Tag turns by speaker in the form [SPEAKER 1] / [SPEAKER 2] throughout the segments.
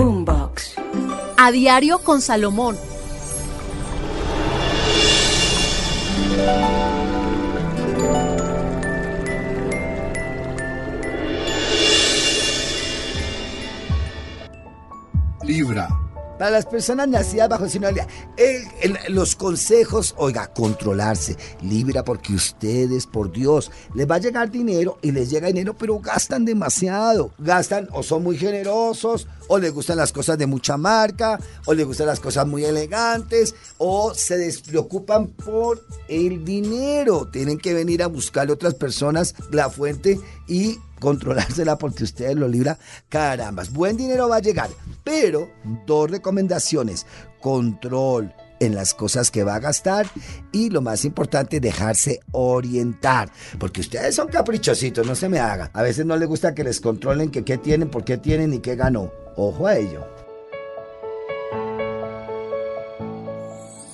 [SPEAKER 1] Boombox.
[SPEAKER 2] A diario con Salomón.
[SPEAKER 3] Libra.
[SPEAKER 4] Para las personas nacidas bajo el signo de el- el- los consejos, oiga, controlarse, Libra, porque ustedes, por Dios, les va a llegar dinero y les llega dinero, pero gastan demasiado. Gastan o son muy generosos, o les gustan las cosas de mucha marca, o les gustan las cosas muy elegantes, o se despreocupan por el dinero. Tienen que venir a buscarle a otras personas la fuente y controlársela porque ustedes lo libra. Carambas, buen dinero va a llegar, pero dos recomendaciones. Control en las cosas que va a gastar y lo más importante, dejarse orientar. Porque ustedes son caprichositos, no se me haga. A veces no les gusta que les controlen qué tienen, por qué tienen y qué ganó. Ojo a ello.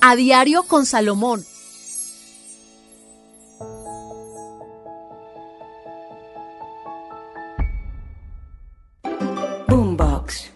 [SPEAKER 2] A diario con Salomón.
[SPEAKER 1] Boombox.